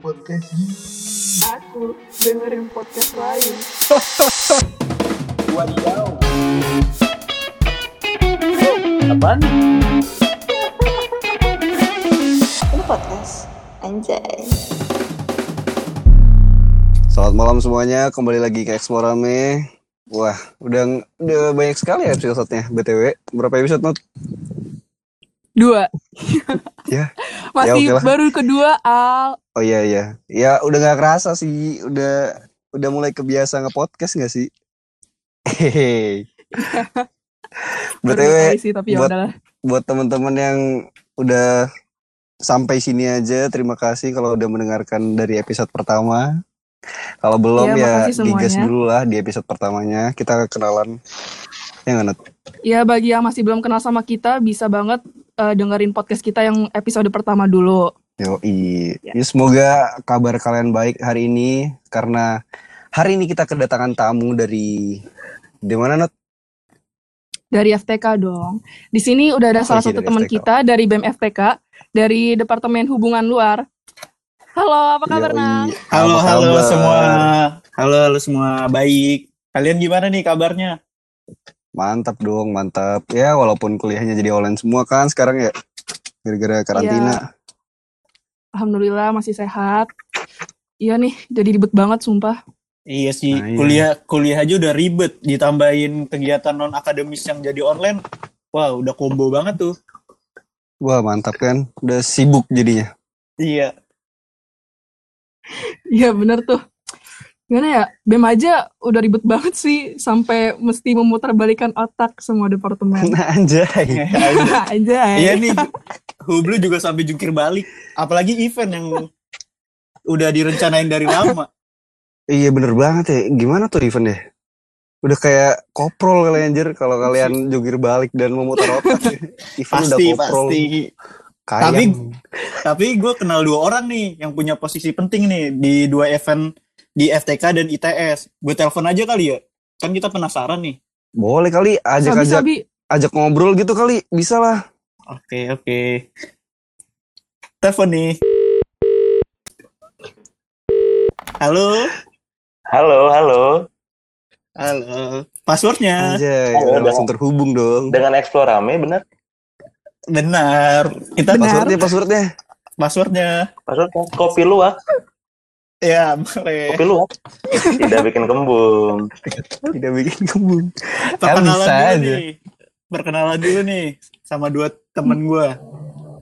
podcast Aku dengerin podcast lain. Wadidaw. Apaan? Ini podcast Anjay Selamat malam semuanya, kembali lagi ke Explorame. Wah, udah udah banyak sekali ya episode-nya BTW. Berapa episode, Not? Dua. Ya. Masih Ya, oke lah. baru kedua, Al. Oh iya iya. Ya udah nggak kerasa sih, udah udah mulai kebiasa nge-podcast nggak sih? Hehehe. BTW kali sih, tapi ya buat- buat teman-teman yang udah sampai sini aja, terima kasih kalau udah mendengarkan dari episode pertama. Kalau belum Iya, ya makasih digas dulu lah di episode pertamanya. Kita kenalan. Ya nggak, Nat? Ya bagi yang masih belum kenal sama kita, bisa banget eh, dengerin podcast kita yang episode pertama dulu. Yoi. Ya. Ya, semoga kabar kalian baik hari ini karena hari ini kita kedatangan tamu dari di mana Nat? Dari FTK dong. Di sini udah ada Oh, salah iya, satu dari teman kita dari BEM FTK, dari Departemen Hubungan Luar. Halo, apa kabar. Nang? Halo, Apa halo kabar? semua. Halo, halo semua. Baik. Kalian gimana nih kabarnya? Mantap dong, mantap. Ya walaupun kuliahnya jadi online semua kan sekarang ya gara-gara karantina. Alhamdulillah masih sehat. Iya nih, jadi ribet banget, sumpah. Iya sih, Nah, iya. kuliah kuliah aja udah ribet, ditambahin kegiatan non akademis yang jadi online. Wah, udah combo banget tuh. Wah, mantap kan. Udah sibuk jadinya. Iya. Iya bener tuh. Gimana ya, BEM aja udah ribet banget sih, sampai mesti memutarbalikan otak semua departemen. Nah, anjay. Aja iya nih, Hublu juga sampai jungkir balik. Apalagi event yang udah direncanain dari lama. Iya bener banget ya. Gimana tuh event deh? Udah kayak koprol kali anjir kalau kalian jungkir balik dan memutar otak. event udah Pasti, koprol. pasti. Kayang. Tapi tapi gue kenal dua orang nih yang punya posisi penting nih di dua event di FTK dan ITS. Gue telepon aja kali ya. Kan kita penasaran nih. boleh kali ajak-ajak Sabi-sabi, ajak ngobrol gitu kali. Bisa lah. Oke, oke. Telepon nih. Halo. Halo, halo. Halo. Passwordnya. Anjay, Halo, udah langsung terhubung dong. Dengan Explorame, benar? Benar. Kita Benar. Passwordnya, passwordnya. passwordnya. Maksudnya kopi luwak, Ya, boleh. kopi luwak. Tidak bikin kembung. Tidak bikin kembung. Perkenalan bisa dulu aja. nih. Perkenalan dulu nih sama dua temen gue.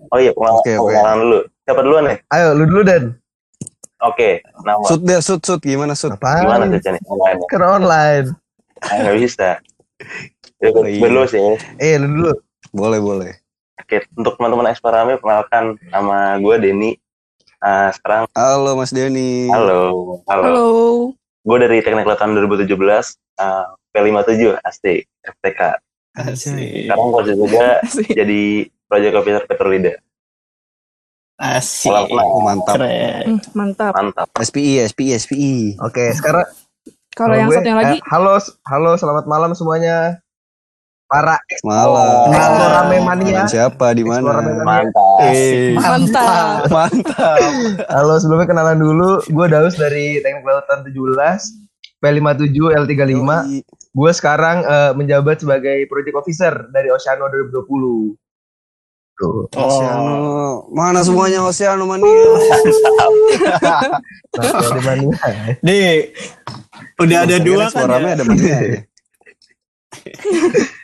Oh iya, pengenalan, Oke, oke. pengenalan dulu. Siapa duluan nih? ayo lu dulu Dan Oke, nama. Sud deh, sud, sud. Gimana sud? Gimana apaan tuh nih? Online. kan online Ah, Nggak bisa. Ya, Oh, iya. dulu sih. eh lu dulu Boleh, boleh. Oke, untuk teman-teman Explorame, perkenalkan nama gue Denny. Ah, sekarang, Halo Mas Denny. halo. Halo. halo. Gue dari Teknik Kelautan 2017, ah, P57, AST, FTK. Asik. Sekarang posisi juga Asik. jadi Project Officer Petrolida. Asik. Oh, mantap. Keren. Hmm, mantap. Mantap. SPI, SPI, SPI. oke sekarang Kalau yang gue, satunya lagi, eh, halo halo selamat malam semuanya para Malam. Explorame mania Dengan Siapa di mana? Mania. Mantap. Eh, mantap. mantap. halo sebelumnya kenalan dulu gue Daus dari Teknik Kelautan 17 P57 L35 Yoi. gue sekarang eh, menjabat sebagai project officer dari Oceano 2020 Tuh. Oh. Oceano. Mana semuanya Oceano mania? Dari mania. Nih, udah ada dua kan Suaranya ya? ada mania.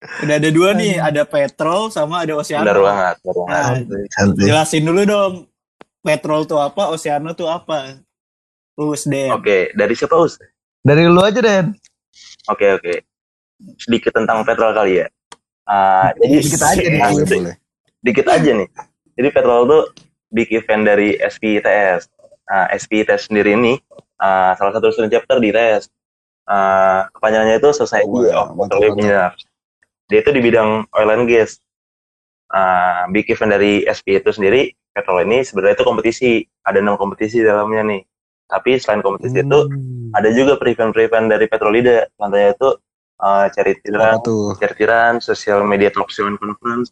Udah ada dua nih, ada petrol sama ada oceano. Benar banget, benar banget. Nah, jelasin dulu dong. Petrol tuh apa, oceano tuh apa? Us deh. Oke, dari siapa Us? dari lu aja Den Oke oke. Sedikit tentang petrol kali ya. Ah, jadi Dikit aja nih. Boleh, boleh. Dikit aja nih. Jadi petrol tuh big event dari SPITS. Nah, SPITS sendiri ini ah, salah satu student chapter di ITS. Ah, kepanjangannya itu Society Wah, of Petroleum. Engineers. Dia itu di bidang oil and gas. Ah, big event dari SP itu sendiri, petrol ini sebenarnya itu kompetisi. Ada enam kompetisi dalamnya nih. Tapi selain kompetisi itu, Hmm. ada juga pre-event-pre-event dari Petrolida. Contohnya itu uh, charity run, tuh? charity run, social media talk show and conference,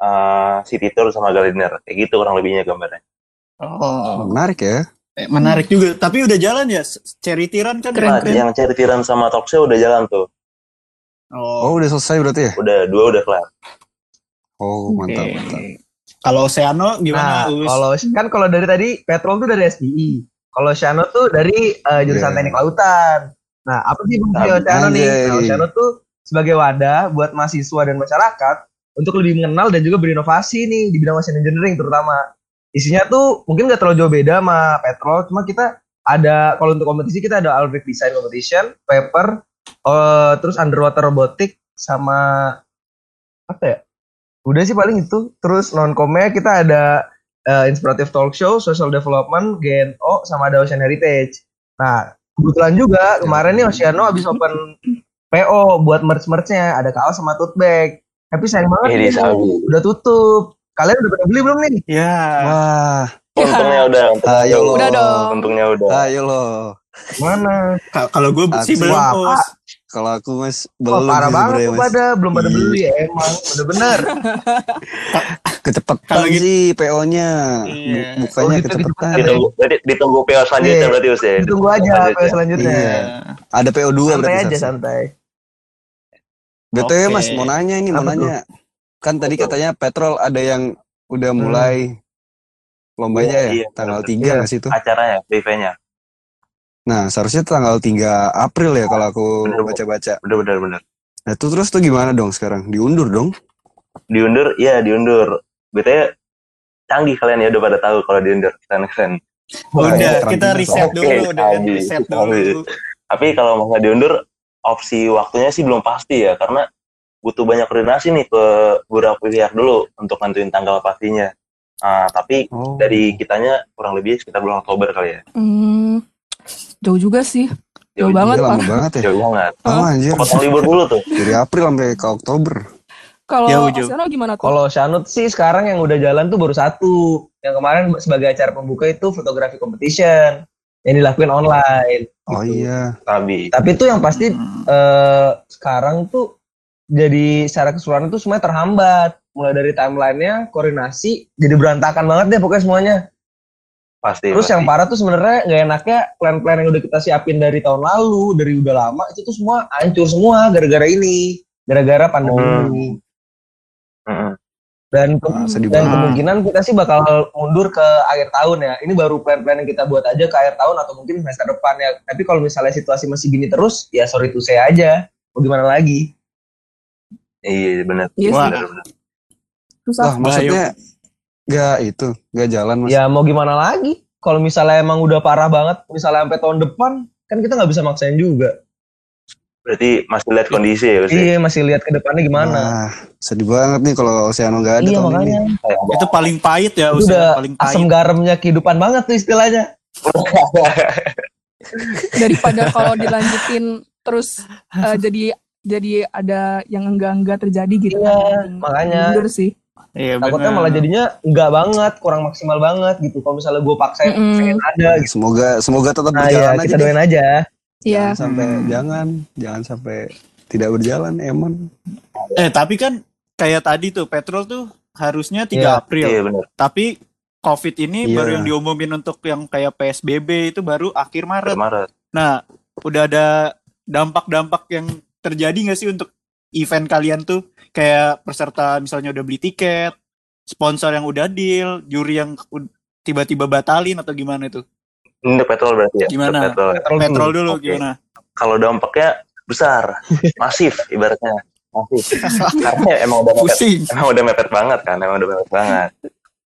uh, city tour sama galiner. Kayak gitu kurang lebihnya gambarnya. Oh, Menarik ya. eh, menarik juga. Tapi udah jalan ya, charity run kan? Keren, Nah, keren. yang charity run sama talk show udah jalan tuh. Oh, Oh, udah selesai berarti ya? Udah dua udah kelar. Oh, mantap, mantap. Kalau Oceano Nah, gimana? Us? kalau kan kalau dari tadi petrol tuh dari SPI. Kalau Oceano tuh dari eh, jurusan Iya. teknik lautan. Nah, apa sih fungsi Nah, Oceano nih? Nah, Oceano tuh sebagai wadah buat mahasiswa dan masyarakat untuk lebih mengenal dan juga berinovasi nih di bidang ocean engineering terutama. Isinya tuh mungkin nggak terlalu jauh beda sama petrol, cuma kita ada kalau untuk kompetisi kita ada Alric Design Competition, paper, eh, terus underwater robotic sama apa ya? Udah sih paling itu. Terus non komnya kita ada eh, inspirative talk show, social development, GNO, sama ada Ocean Heritage. Nah, kebetulan juga kemarin nih Oceano habis open PO buat merch-merchnya, ada kaos sama tote bag. Tapi sayang banget Ini nih, udah tutup. Kalian udah pada beli belum nih? Ya. Wah, Untungnya udah. untungnya ayo lo. Udah dong. Untungnya udah. Ayo lo. Mana? Ka- Kalau gue sih belum, Wah. Kalau aku mas Wah, belum parah sih banget sebenarnya, tuh pada, belum pada Iya. beli emang, bener-bener. Kecepatan Kalau gitu- sih PO-nya. Iya. Bukanya Oh, gitu, kecepatan. gitu. Ditunggu, berarti ditunggu PO selanjutnya Iya. berarti Us ya. Ditunggu aja PO selanjutnya. Iya. Ada PO 2 Santai berarti. aja, Sas. santai. BTW Oke. Mas mau nanya ini mau Apa nanya. Kan tadi katanya petrol ada yang udah Hmm. mulai lombanya Iya, ya iya, tanggal bener. 3 Iya. nggak sih itu? Acaranya, PV-nya. Nah, seharusnya tanggal 3 April ya kalau aku baca-baca. Bener bener bener. Nah, itu terus tuh gimana dong sekarang? Diundur dong? Diundur, iya diundur. BTW canggih kalian ya udah pada tahu kalau diundur. Keren keren. Wah, Udah, keren kita riset dulu, udah kan tadi. riset dulu. Tapi kalau mau nggak diundur, opsi waktunya sih belum pasti ya, karena butuh banyak koordinasi nih ke beberapa pihak dulu untuk nentuin tanggal pastinya. Ah, tapi Oh. dari kitanya kurang lebih sekitar bulan Oktober kali ya. Hmm, jauh juga sih. Jauh Jauh- banget, lama Pak. banget ya. Jauh banget. Oh, anjir. Potong libur dulu tuh. Dari April sampai ke Oktober. Kalau Jauh, jauh. Oceano gimana tuh? Kalau Shanut sih sekarang yang udah jalan tuh baru satu. Yang kemarin sebagai acara pembuka itu fotografi competition yang dilakuin online. Oh Gitu. iya. Tapi Tapi itu yang pasti Hmm. eh, sekarang tuh jadi secara keseluruhan itu semuanya terhambat. Mulai dari timelinenya, koordinasi, jadi berantakan banget deh pokoknya semuanya. Pasti. Terus pasti. yang parah tuh sebenarnya nggak enaknya plan-plan yang udah kita siapin dari tahun lalu, dari udah lama itu tuh semua hancur semua gara-gara ini, gara-gara pandemi Hmm. ini. Mm-mm. Dan ke- Wah, sedih dan kemungkinan kita sih bakal mundur ke akhir tahun ya. Ini baru plan-plan yang kita buat aja ke akhir tahun atau mungkin semester depan ya. Tapi kalau misalnya situasi masih gini terus, ya sorry to say aja. Mau gimana lagi? Iya benar. Iya benar. Susah. Wah, maksudnya nggak itu, nggak jalan mas. Ya mau gimana lagi? Kalau misalnya emang udah parah banget, misalnya sampai tahun depan, kan kita nggak bisa maksain juga. Berarti masih lihat kondisi ya, Gus, ya? Iya, masih lihat ke depannya gimana. Wah, sedih banget nih kalau Oceano nggak ada iya tahun makanya. ini. Itu paling pahit ya, Itu usaha udah paling asam pahit. garamnya kehidupan banget tuh istilahnya. Daripada kalau dilanjutin terus eh, jadi jadi ada yang enggak-enggak terjadi gitu. Iya, kan. makanya. Mundur sih. Iya, Takutnya benar. malah jadinya enggak banget, kurang maksimal banget gitu. Kalau misalnya gue paksain Mm-mm. pengen ada gitu. Semoga semoga tetap Nah berjalan ya, aja. kita deh. doain aja. Iya. Jangan sampai Hmm. jangan jangan sampai tidak berjalan emang. Eh, tapi kan kayak tadi tuh, petrol tuh harusnya 3 Iya. April. Iya benar. Tapi COVID ini Iya. baru yang diumumin untuk yang kayak PSBB itu baru akhir Maret. Maret. Nah, udah ada dampak-dampak yang terjadi nggak sih untuk event kalian tuh? Kayak peserta misalnya udah beli tiket, sponsor yang udah deal, juri yang tiba-tiba batalin atau gimana itu? Ini untuk petrol berarti ya? Gimana? Untuk Petrol. Petrol dulu. Petrol dulu Oke. gimana? Kalau dampaknya besar, masif ibaratnya. Masif. Karena emang udah mepet, emang udah mepet banget kan, emang udah mepet banget.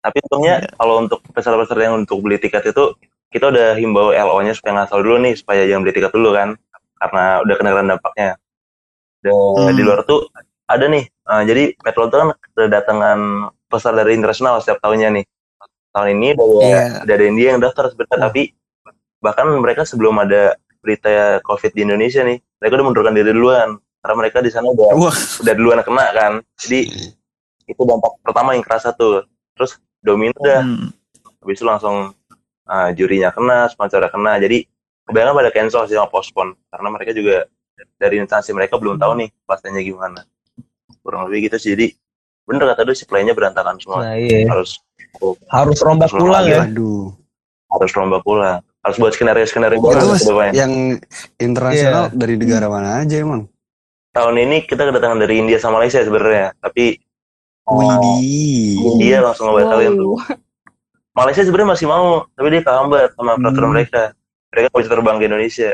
Tapi untungnya kalau untuk peserta-peserta yang untuk beli tiket itu kita udah himbau LO-nya supaya ngasal dulu nih supaya jangan beli tiket dulu kan karena udah kedengeran dampaknya. Dan Hmm. di luar tuh ada nih. eh, jadi petrol itu kan kedatangan peserta dari internasional setiap tahunnya nih. Tahun ini Iya. udah ada India yang daftar sebenarnya Oh. tapi bahkan mereka sebelum ada berita COVID di Indonesia nih, mereka udah mundurkan diri duluan karena mereka di sana udah Wah. udah duluan kena kan. Jadi itu dampak pertama yang kerasa tuh. Terus domino udah Hmm. habis itu langsung uh, jurinya kena, sponsornya kena. Jadi kebanyakan pada cancel sih sama postpone karena mereka juga dari instansi mereka belum tahu nih pastinya gimana. Kurang lebih gitu sih. Jadi bener kata lu supply-nya berantakan semua. Nah iya. Harus Harus rombak Harus pulang ya. Waduh. harus rombak pulang harus buat skenario skenario Itu ke depannya. yang internasional Iya. dari negara mana aja emang? tahun ini kita kedatangan dari India sama Malaysia sebenarnya tapi uh, Widih. India langsung ngebatalin tuh Wow. Malaysia sebenarnya masih mau tapi dia kehambat sama peraturan Hmm. mereka mereka bisa terbang ke Indonesia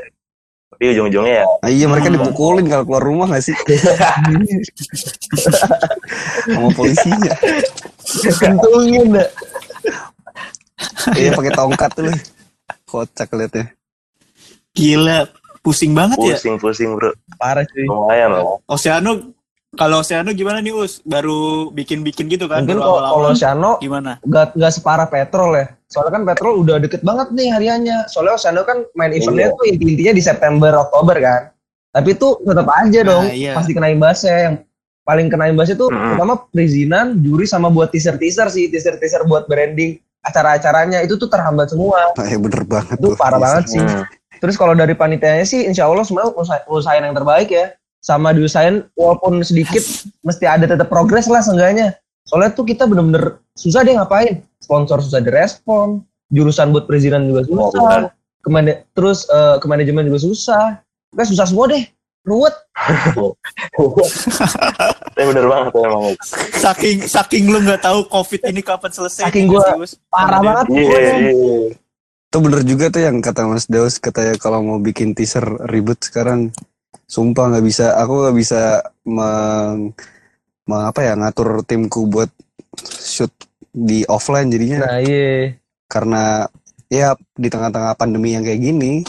tapi ujung-ujungnya ya Ah, iya mereka Hmm. dipukulin kalau keluar rumah gak sih? Sama polisinya. Kentungin dah. Iya pakai tongkat tuh. Kocak liatnya. Gila, pusing banget ya. pusing-pusing bro Parah sih. lumayan lah Oceano, kalau Oceano gimana nih Us? Baru bikin-bikin gitu kan? Mungkin kalau Shano Gimana? gak, gak separah petrol ya. Soalnya kan petrol udah deket banget nih hariannya. Soalnya Osano kan main eventnya Iya. tuh inti-intinya di September, Oktober kan. Tapi tuh tetap aja dong Nah, iya. pasti kena imbasnya. Yang paling kena imbasnya tuh Mm-mm. pertama perizinan, juri sama buat teaser-teaser sih. Teaser-teaser buat branding acara-acaranya itu tuh terhambat semua. Ya bener banget Itu tuh. parah banget sih. Hmm. Terus kalau dari panitianya sih insya Allah semua usaha, usahain yang terbaik ya. Sama diusahain walaupun sedikit mesti ada tetap progres lah seenggaknya. Soalnya tuh kita bener-bener susah deh ngapain. Sponsor susah direspon. Jurusan buat perizinan juga Oh, susah. Kemana- terus eh, ke manajemen juga susah. Pokoknya susah semua deh. Ruwet. Tapi bener banget ya, emang Saking saking lu nggak tahu COVID ini kapan selesai. Saking Us? Parah banget. iya pokoknya. iya Itu bener juga tuh yang kata Mas Daus katanya kalau mau bikin teaser ribet sekarang sumpah nggak bisa. Aku nggak bisa meng, meng- apa ya ngatur timku buat shoot di offline jadinya. Nah iya. karena ya di tengah-tengah pandemi yang kayak gini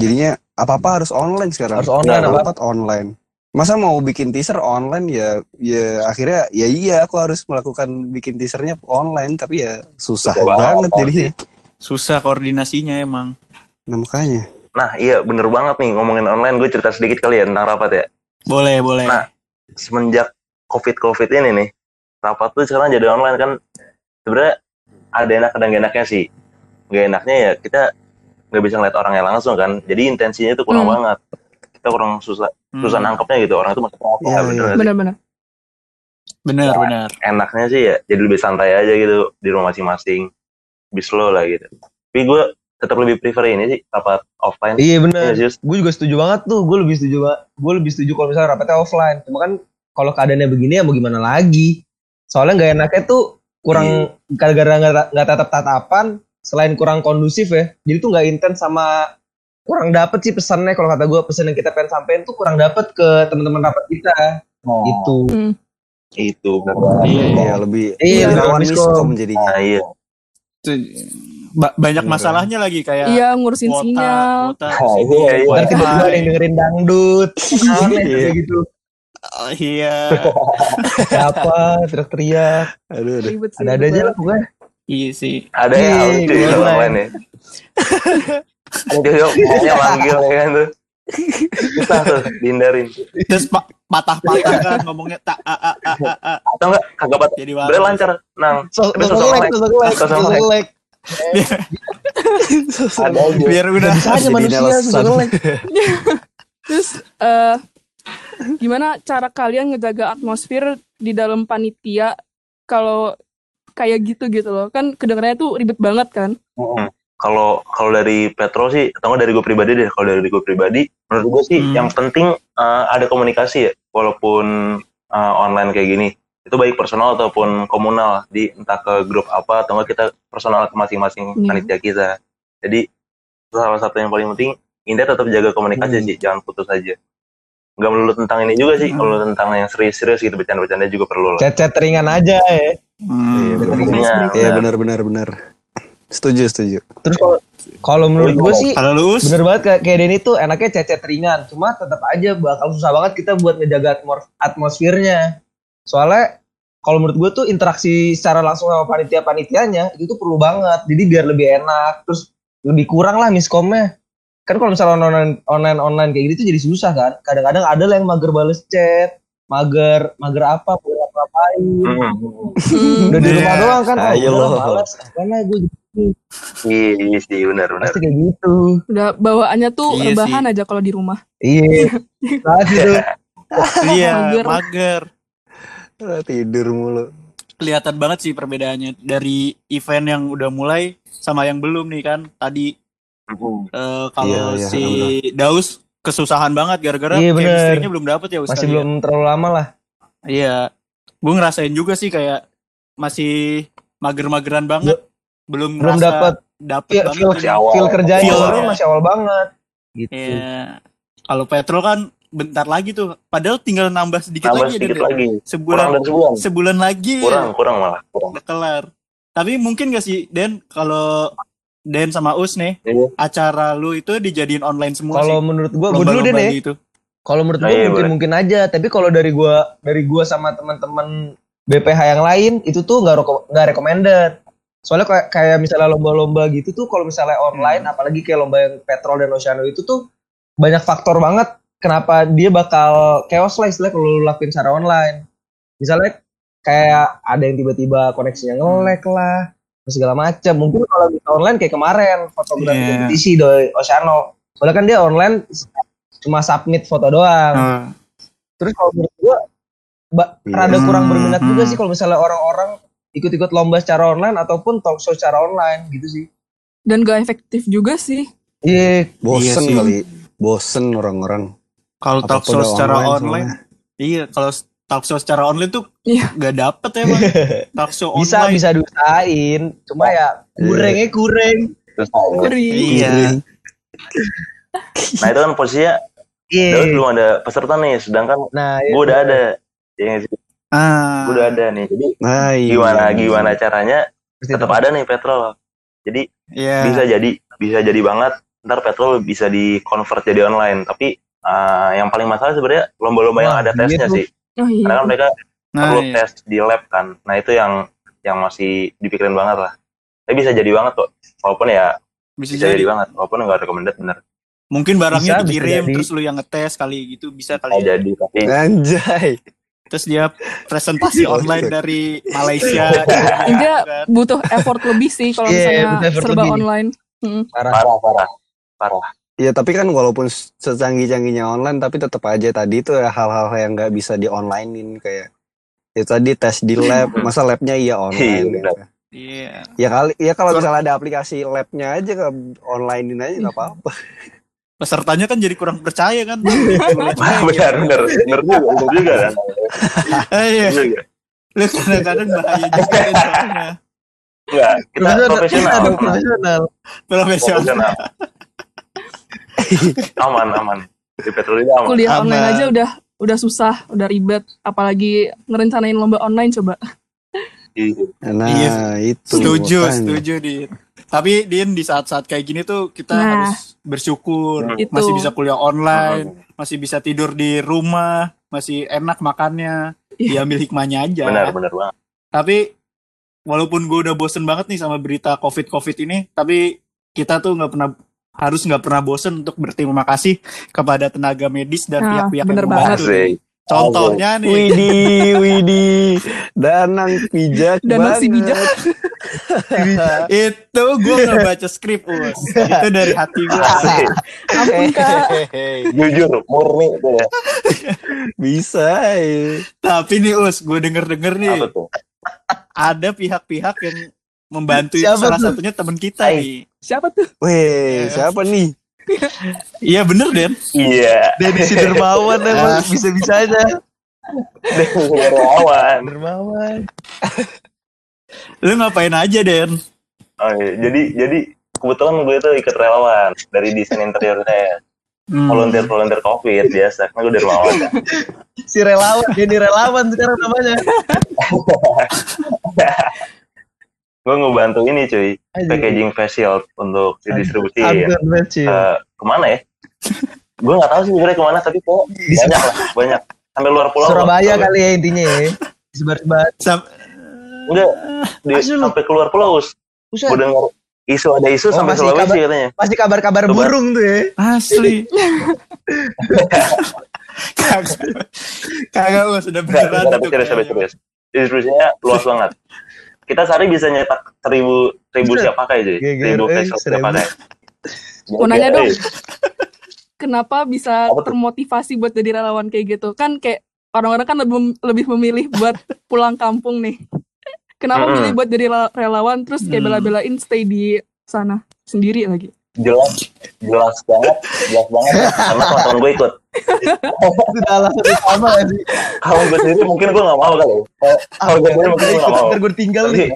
jadinya apa-apa harus online sekarang. Harus online, Apa? apa? online. Masa mau bikin teaser online ya ya akhirnya ya iya aku harus melakukan bikin teasernya online tapi ya susah Susah banget banget, jadinya. Susah koordinasinya emang. nah makanya nah iya bener banget nih ngomongin online gue cerita sedikit kali ya tentang rapat ya Boleh, boleh. Nah. semenjak covid covid ini nih rapat tuh sekarang jadi online kan sebenarnya ada enak dan gak enaknya sih gak enaknya ya kita nggak bisa ngeliat orangnya langsung kan jadi intensinya itu kurang Hmm. banget kita kurang susah Hmm, susah nangkepnya gitu orang itu masuk apa Iya, bener iya. Benar-benar. Bener, bener. enaknya sih ya jadi lebih santai aja gitu di rumah masing-masing lebih slow lah gitu tapi gue tetap lebih prefer ini sih rapat offline Iya Iya, bener. Zus. Gue juga setuju banget tuh. Gue lebih setuju banget. Gue lebih setuju kalau misalnya rapatnya offline. Cuma kan kalau keadaannya begini ya mau gimana lagi. Soalnya nggak enaknya tuh kurang gara-gara nggak nggak tatap tatapan. Selain kurang kondusif ya. Jadi tuh nggak intens sama kurang dapet sih pesannya kalau kata gue pesan yang kita pengen sampein tuh kurang dapet ke teman-teman rapat kita gitu itu bener Iya, banget. iya. ya lebih Iya, lebih rawan miskom. jadinya nah iya Itu ba- banyak Bener. masalahnya lagi kayak Iya, ngurusin kuota, sinyal. kuota, Ah, iya, iya. Ntar tiba-tiba ada yang dengerin dangdut. Iya. kayak gitu. Oh, iya. siapa? Teriak-teriak. Aduh aduh. Ada-ada aja lah pokoknya. Iya sih. ada ya Iya, lucu online. online ya ada yuk pokoknya manggil ya kan tuh. Susah tuh dihindarin. Terus pa- patah-patah kan ngomongnya tak a a a a a. atau enggak kagak pat Jadi lancar nang. Sosok Tapi sosok like, aja Biar udah Bisa aja manusia like. Terus eh gimana cara kalian ngejaga atmosfer di dalam panitia kalau kayak gitu gitu loh. Kan kedengarannya tuh ribet banget kan. Mm-mm. kalau kalau dari Petro sih atau dari gue pribadi deh kalau dari gue pribadi menurut gue sih Hmm. yang penting uh, ada komunikasi ya walaupun uh, online kayak gini itu baik personal ataupun komunal di entah ke grup apa atau enggak kita personal ke masing-masing Iya. panitia kita jadi salah satu yang paling penting Indah tetap jaga komunikasi Hmm. sih jangan putus aja nggak melulu tentang ini juga sih Hmm. kalau tentang yang serius-serius gitu bercanda-bercanda juga perlu lah Chat-chat ringan aja ya. Hmm. Iya, Iya benar benar benar. Setuju setuju. Terus kalau kalau menurut gue sih Kalau lu Us? bener banget kayak, kayak Denny tuh enaknya chat-chat ringan. Cuma tetap aja bakal susah banget kita buat ngejaga atmosfernya. Soalnya kalau menurut gue tuh interaksi secara langsung sama panitia-panitianya itu tuh perlu banget. Jadi biar lebih enak. Terus lebih kurang lah miskomnya. Kan kalau misalnya online online online kayak gitu tuh jadi susah kan. Kadang-kadang ada lah yang mager bales chat, mager mager apa, mager apa ngapain. mm, Hmm. Udah di Iya. rumah doang kan. Ayo oh, lo. males. Karena gue iya iya sih benar-benar pasti kayak gitu. Udah bawaannya tuh Iya rebahan aja kalau di rumah. Iya. Nah, gitu. Iya, Mager. Tidur mulu. kelihatan banget sih perbedaannya dari event yang udah mulai sama yang belum nih kan. Tadi eh, kalau Iya, iya, si Daus kesusahan banget gara-gara Iya, chemistry-nya belum dapet ya Masih ya. belum terlalu lama lah. Iya. Gue ngerasain juga sih kayak masih mager-mageran banget. Belum Belum dapet dapet feel, banget feel, feel kerjanya Feel, ya. masih awal banget. Gitu. Iya. Kalau petrol kan bentar lagi tuh. Padahal tinggal nambah sedikit Nambah lagi. sedikit Dan lagi. Sebulan Kurang sebulan. sebulan lagi ya, Kurang, kurang malah. Kurang. udah kelar. Tapi mungkin gak sih Den kalau Den sama Us nih Iya. acara lu itu dijadiin online semua Kalau sih. menurut gua, gua dulu deh Lomba-lomba nih. gitu. Kalau menurut Nah, gua iya, mungkin mungkin aja, tapi kalau dari gua dari gua sama teman-teman BPH yang lain itu tuh nggak reko- nggak recommended. Soalnya kayak kayak misalnya lomba-lomba gitu tuh kalau misalnya online, apalagi kayak lomba yang petrol dan oceano itu tuh banyak faktor banget kenapa dia bakal chaos lah istilahnya kalau lu lakuin secara online. Misalnya kayak ada yang tiba-tiba koneksinya nge-lag lah, terus segala macam. Mungkin kalau bisa online kayak kemarin fotografi Iya. kompetisi dari Oceano. Soalnya kan dia online cuma submit foto doang. Ah. Terus kalau menurut gua ba- Iya. rada kurang berminat Hmm, juga hmm. sih kalau misalnya orang-orang ikut-ikut lomba secara online ataupun talk show secara online gitu sih. Dan gak efektif juga sih. Iya, Bosen Iya sih. kali. Bosen orang-orang. Kalau talk show secara online online, iya kalau talk show secara online tuh Iya. gak dapet emang talk show bisa online. bisa diusahain, cuma ya kurangnya kurang. Terus nah, Ngeri. Iya. nah itu kan posisinya Iya. Daud belum ada peserta nih, sedangkan Nah, gue udah ada. Ya? Ah. Gue udah ada nih. Jadi Nah, iya. gimana gimana caranya tetap ada nih petrol. Jadi Iya. bisa jadi bisa jadi banget ntar petrol bisa di convert jadi online. Tapi eh, yang paling masalah sebenarnya lomba-lomba yang ada iya tesnya sih. Oh iya. Karena kan mereka Nah, perlu iya. tes di lab kan. Nah itu yang yang masih dipikirin banget lah. Tapi bisa jadi banget kok. Walaupun ya bisa bisa jadi jadi. banget. Walaupun nggak recommended bener. Mungkin barangnya Bisa, bisa dikirim jadi. terus lu yang ngetes kali gitu bisa Bisa kali ya. jadi tapi Anjay. Terus dia presentasi Oh, online iya. dari Malaysia. Kan. butuh effort lebih sih kalau Iya, misalnya effort serba lebih. online. Hmm. parah. parah parah parah. Ya tapi kan walaupun secanggih-canggihnya online tapi tetap aja tadi itu ya hal-hal yang nggak bisa di onlinein kayak ya tadi tes di lab masa labnya iya online Iya, benar. ya. Iya. ya kali ya kalau misalnya ada aplikasi labnya aja ke onlinein aja nggak apa-apa Pesertanya kan jadi kurang percaya kan. benar benar benar juga benar juga kan. Iya. Lu kadang-kadang bahaya juga kan soalnya. Enggak, kita profesional. Iya profesional. Profesional. Aman aman. Di petrol ini aman. Kuliah Aman. online aja udah udah susah, udah ribet. Apalagi ngerencanain lomba online coba. Iya. nah Iya, itu Setuju, makanya. setuju Din. Tapi Din di saat-saat kayak gini tuh kita Nah. harus bersyukur Itu. masih bisa kuliah online, masih bisa tidur di rumah, masih enak makannya. Iya. Diambil hikmahnya aja. Benar benar banget. Tapi walaupun gue udah bosen banget nih sama berita covid covid ini, tapi kita tuh nggak pernah harus nggak pernah bosen untuk berterima kasih kepada tenaga medis dan Nah, pihak-pihak bener yang membantu. Contohnya nih, Widih, widih, danang bijak Danang si banget. bijak. itu gue nggak baca skrip us, itu dari hati gue. Ampun kak. Hehehe. Jujur, murni itu ya. Bisa ya. Tapi nih us, gue denger denger nih Apa tuh? ada pihak-pihak yang membantu Siapa salah tuh? satunya temen kita Hai. nih. Siapa tuh? Weh, siapa nih? Iya bener Den. Iya. Denny Dermawan emang bisa-bisanya. Dari awan. Dermawan. Lu ngapain aja Den? Oh, iya. Jadi jadi kebetulan gue tuh ikut relawan dari desain interior saya. Hmm. Volunteer volunteer covid biasa. Kan gue kan. Si relawan, jadi relawan sekarang namanya. gue ngebantu ini cuy. Packaging face shield untuk kecil. Eh, ke mana ya? gue nggak tahu sih sebenarnya ke mana tapi kok banyak lah banyak sampai luar pulau Surabaya kali ya intinya ya. Sebar-sebar. Sam- enggak di, lu. sampai keluar pulau us Buset. gue dengar isu ada isu Oh, sampai Sulawesi kabar- katanya Pasti kabar-kabar burung tuh ya. Asli. Kagak. Kagak us, udah beneran itu serius, serius. Distribusinya luas banget. Kita sehari bisa nyetak seribu, seribu Buset. siap pakai. GGR, Seribu eh, face shield siap seribu. pakai. Mau nanya dong. Eh, Kenapa bisa termotivasi buat jadi relawan kayak gitu? Kan kayak orang-orang kan lebih, lebih memilih buat pulang kampung nih. Kenapa Mm-mm. milih buat jadi rela- relawan terus kayak Hmm. bela-belain stay di sana sendiri lagi? Jelas jelas banget jelas banget. Karena teman-teman gue ikut. Sudah alasan ya sih. kalau gue sendiri mungkin gue nggak mau kali. Kalau gue sendiri mungkin gue nggak mau. Ntar gue tinggal nih.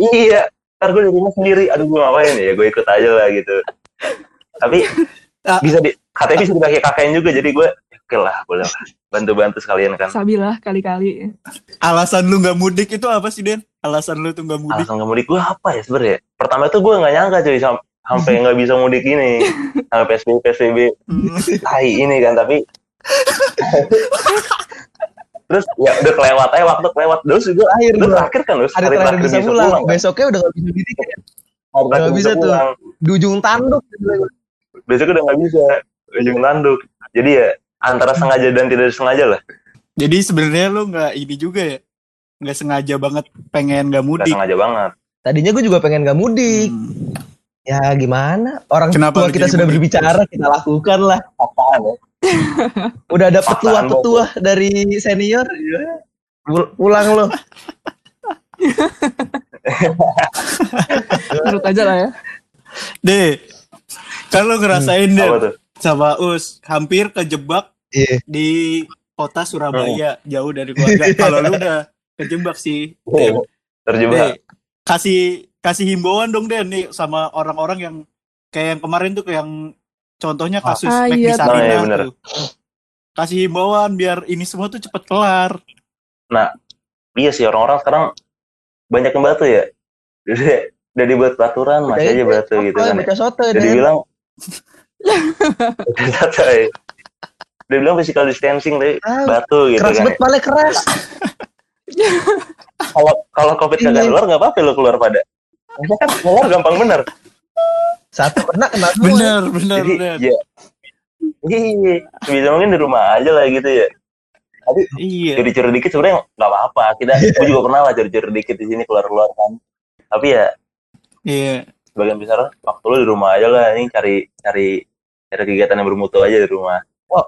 Iya ntar gue di rumah sendiri. Aduh gue ngapain ya? Gue ikut aja lah gitu. Tapi Ah. bisa di KTP bisa dipakai KKN juga jadi gue oke lah boleh lah bantu-bantu sekalian kan Sabilah kali-kali. Alasan lu nggak mudik itu apa sih Den? Alasan lu tuh nggak mudik? alasan nggak mudik gue apa ya sebenarnya pertama tuh gue nggak nyangka cuy sam- sampai nggak bisa mudik ini sampai psbb psbb Hmm. tai ini kan tapi terus ya udah kelewat aja waktu kelewat terus juga udah gue. terakhir kan terus Hari terakhir bisa pulang. Besoknya udah gak bisa didik. Hari nggak terakhir bisa tuh. pulang. Di ujung tanduk. besoknya udah nggak bisa ujung tanduk jadi ya antara sengaja dan tidak sengaja lah Jadi sebenarnya lu nggak ini juga ya? Nggak sengaja banget pengen nggak nggak mudik. sengaja banget Tadinya gue juga pengen gak mudik. Hmm. Ya gimana? Orang Kenapa tua kita sudah mudik? berbicara, kita lakukan lah. Udah ada petua-petua dari senior. Pul- Pulang lo. Menurut aja lah ya. Deh, lu ngerasain deh apa tuh sama Us hampir kejebak Iya. di kota Surabaya jauh dari keluarga. Kalau lu udah kejebak sih, Oh, Den. terjebak Deh, kasih kasih himbauan dong Den nih sama orang-orang yang kayak yang kemarin tuh yang contohnya kasus Ah, iya tuh. Sarinah Oh, iya, bener. tuh. Kasih himbauan biar ini semua tuh cepet kelar. iya sih orang-orang sekarang banyak yang batu ya udah udah dibuat peraturan masih aja batu gitu kan ya. Soto jadi Dan. bilang udah santai dia bilang physical distancing tapi Ah, batu gitu Keras kan banget, paling keras. kalau kalau covid kagak Ini. keluar nggak apa-apa lo keluar pada Maksudnya kan keluar gampang bener Satu kena kena dua. Bener, bener, jadi bener. ya iya bisa mungkin di rumah aja lah gitu ya Iya. curi-curi dikit sebenarnya nggak apa-apa kita gue juga pernah lah curi-curi dikit di sini keluar-keluar kan tapi ya Iya. Sebagian besar waktu lo di rumah aja lah ini cari cari cari kegiatan yang bermutu aja di rumah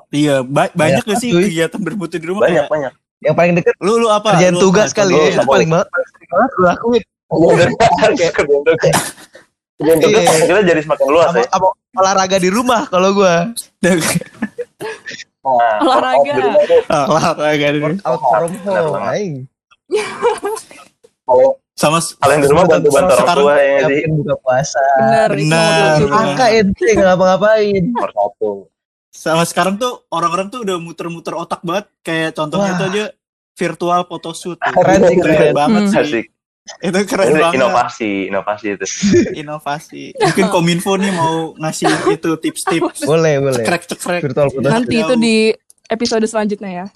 Iya, ba- banyak gak sih cuy. kegiatan bermutu di rumah? banyak Kayak, banyak Yang paling deket Lu lu apa? kerjaan Lu tugas kali Lu ya. Itu paling banget. Paling banget gue lakuin. Kerjaan tugas Kerjaan tugas Iya. kita jadi semakin luas ya apa olahraga di rumah kalau gue. Nah, Olahraga. di rumah tuh, Olahraga. Out from Benar home. banget. Aing. kalau Sama kalian di rumah bantu-bantu orang Sekarang- tua ya sih buka puasa. Nomor satu. Angka ente nomor satu sama sekarang tuh orang-orang tuh udah muter-muter otak banget. Kayak contohnya Wah. itu aja virtual photoshoot. tuh. Keren sih, keren. banget Hmm. sih. asik Itu keren Ini banget. inovasi inovasi itu Inovasi. Mungkin Kominfo nih mau ngasih itu tips-tips. Boleh, boleh. Cekrek-cekrek. Virtual foto. Nanti itu di episode selanjutnya ya.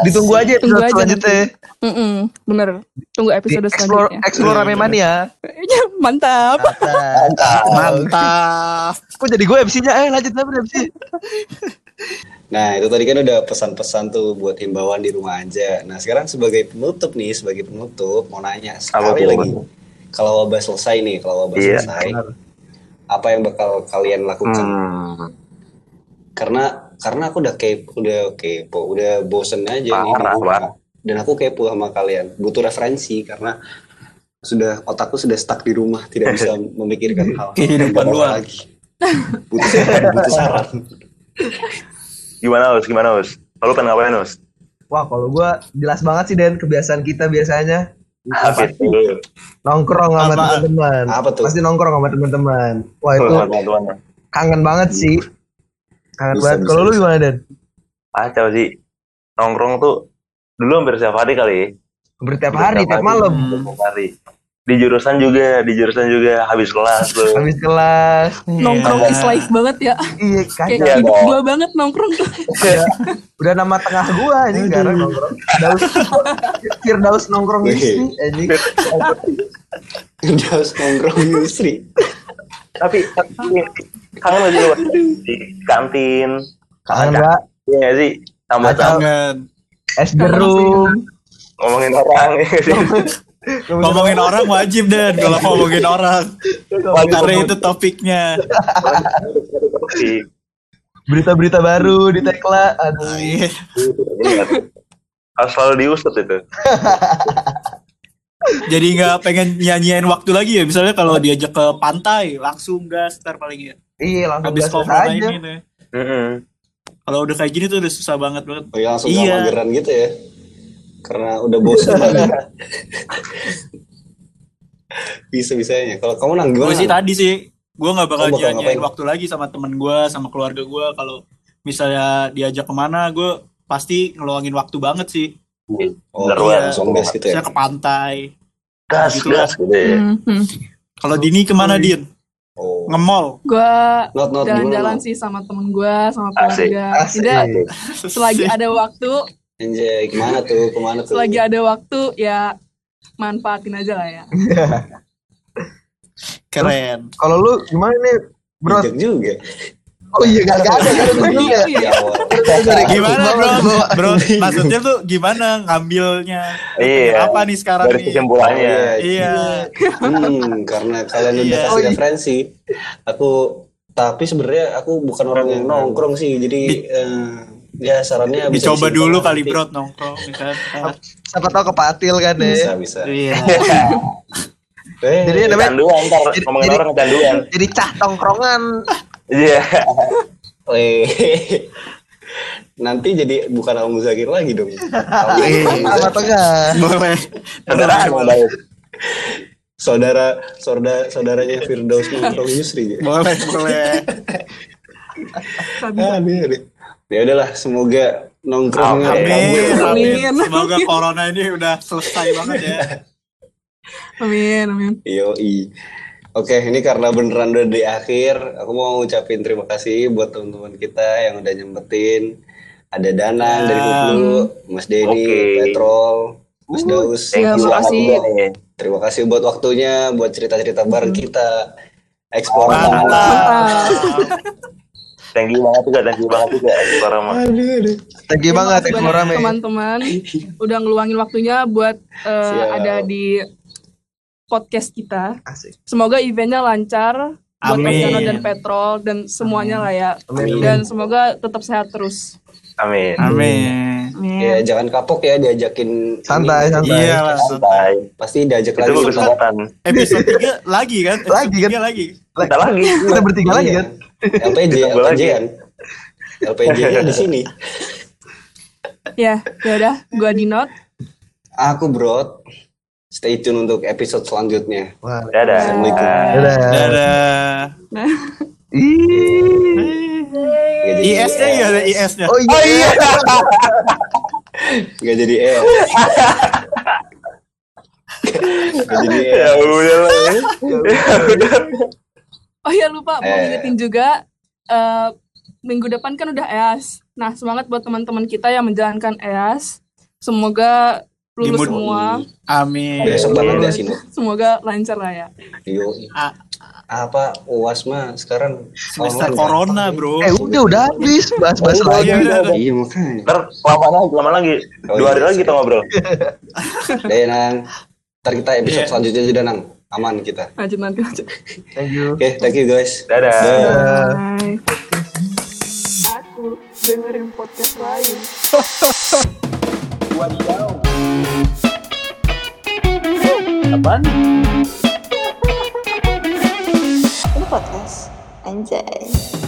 Ditunggu aja Tunggu episode aja selanjutnya. Mm-mm, bener. Tunggu Di episode explore, selanjutnya. explore rame mania. Mantap. Mantap. Mantap. Kok jadi gue MC-nya? Eh lanjut apa MC? Nah, itu tadi kan udah pesan-pesan tuh buat himbauan di rumah aja. Nah, sekarang sebagai penutup nih, sebagai penutup mau nanya sekali tuh? lagi. Kalau wabah selesai nih, kalau wabah Iya, selesai, apa yang bakal kalian lakukan? hmm, Karena karena aku udah kepo, udah kepo, udah bosen aja nih Parah, rumah. parah. Dan aku kepo sama kalian, butuh referensi karena sudah otakku sudah stuck di rumah, tidak bisa memikirkan hal Kehidupan luar. lagi. Butuh saran, butuh saran. gimana us gimana us kalau pengen ngapain us Wah kalau gue jelas banget sih Den kebiasaan kita biasanya apa itu nongkrong sama teman-teman. Apa tuh? Pasti nongkrong sama teman-teman. Wah itu kangen banget sih. Kangen Bisa, banget. Kalau lu gimana Den? kacau sih nongkrong tuh dulu hampir setiap hari kali ya Hampir tiap hari, tiap malam. Tiap hari di jurusan juga di jurusan juga habis kelas tuh Habis kelas. Nongkrong is life banget ya. Iya Kayak kacau. Iya, hidup dong. gua banget nongkrong tuh. Udah, nama tengah gua ini sekarang nongkrong. Daus Firdaus nongkrong istri anjing. Harus nongkrong di industri. Tapi tapi kangen lagi lu di kantin Kangen Mbak. iya nggak sih tambah Jangan Es jeruk. ngomongin orang ya nggak sih ngomongin orang wajib dan kalau ngomongin orang karena itu topiknya. Berita-berita baru di Tekla. Aduh. Iya. iya. harus selalu diusut itu. Jadi nggak pengen nyanyiin waktu lagi ya. Misalnya kalau diajak ke pantai, langsung gas ntar paling ya. Iya langsung Habis gas aja. Mm-mm. Kalau udah kayak gini tuh udah susah banget banget. Oh, ya langsung Iya. mageran gitu ya. Karena udah bosan banget. Bisa-bisanya. Kalau kamu nang gimana? Gue sih tadi sih, gue nggak bakal Oh, bakal nyanyiin ngapain? waktu lagi sama temen gue, sama keluarga gue. Kalau misalnya diajak ke mana, gue pasti ngeluangin waktu banget sih. Oh, Bener iya, langsung gas gitu ya. Misalnya ke pantai. Gas, Gitu gas gitu ya. Mhm. Kalau Dini ke mana Din? Oh. Nge-mall. Gue jalan-jalan sih sama temen gue, sama keluarga. Tidak, selagi ada waktu, Anjay, ke mana tuh? Ke mana tuh? selagi ada waktu ya manfaatin aja lah ya. Keren. Kalau lu gimana nih, bro? Juga. Oh iya gak ada, gak ada iya. Gimana bro? Bro, maksudnya tuh gimana ngambilnya? Iya. Apa nih sekarang Dari nih? kesimpulannya. Iya. Hmm, karena kalian udah Iya. kasih Oh, iya. referensi. Aku tapi sebenarnya aku bukan orang yang nongkrong sih. Jadi eh, ya sarannya bisa Dicoba dulu kali bro nongkrong. misalnya. Siapa tahu kepatil kan deh. Bisa, bisa. Iya. Eh, Jadi namanya Kecanduan ntar Jadi- ngomongin jadi- orang kecanduan. jadi cah tongkrongan. Iya. eh, nanti jadi bukan Al Muzakir lagi dong. Sama tengah. Boleh. Saudaraan emang baik. Saudara, saudara, saudaranya Firdaus nongkrong Yusri. Boleh, boleh. Ya udahlah, semoga nongkrongnya Amin. Amin. Semoga corona ini udah selesai banget ya. Amin, amin. Yoi. Oke, ini karena beneran udah di akhir, aku mau ngucapin terima kasih buat teman-teman kita yang udah nyempetin. Ada Danang dari Hulu, Mas Denny, Oke. Petrol, Mas Daus. Banget makasih. juga nih. Terima kasih buat waktunya, buat cerita-cerita bareng kita. Explore Mantap. Thank you banget juga, thank you banget juga. Aduh. Thank you banget banyak Me. teman-teman udah ngeluangin waktunya buat Siap. ada di podcast kita. Asik. Semoga eventnya lancar buat Amin. Mas dan Petrol dan semuanya lah ya. Amin. Dan semoga tetap sehat terus. Amin. Amin. Amin. Ya, jangan kapok ya diajakin. Santai, ini. santai. Iya lah. Santai. Pasti diajak Itu lagi. kesempatan. Episode 3 lagi kan? Episode Lagi kan? lagi. Kita lagi. Kita bertiga lagi kan? LPJ, LPJ kan. LPJ-nya di sini. Ya, ya udah, gua Dinot. Aku Bro. Stay tune untuk episode selanjutnya. Wah. Dadah. Assalamualaikum. Dadah. Dadah. Jadi IS-nya ya ada IS-nya. Oh iya. Gak jadi S. Gak jadi S. Ya udah lah. Oh ya lupa mau Eh. ngingetin juga eh, minggu depan kan udah EAS. Nah, semangat buat teman-teman kita yang menjalankan EAS. Semoga lulus Dimud- semua. Amin. Besok banget ya sini. Semoga lancar lah ya. Yo. Apa UAS mah sekarang Semester corona, bro. Eh udah udah habis bahas-bahas Oh, lagi. Iya, udah, udah. Iya makanya. Ntar lama lagi, lama lagi. Oh, Dua hari iya, lagi kita ngobrol. Deh Nang. Ntar kita episode Iya. selanjutnya juga Nang. Aman kita. Lanjut nanti lanjut. Thank you. Oke, thank you guys. Dadah. Dadah. Bye. Aku dengerin podcast lain. Apaan? Ini podcast. Anjay.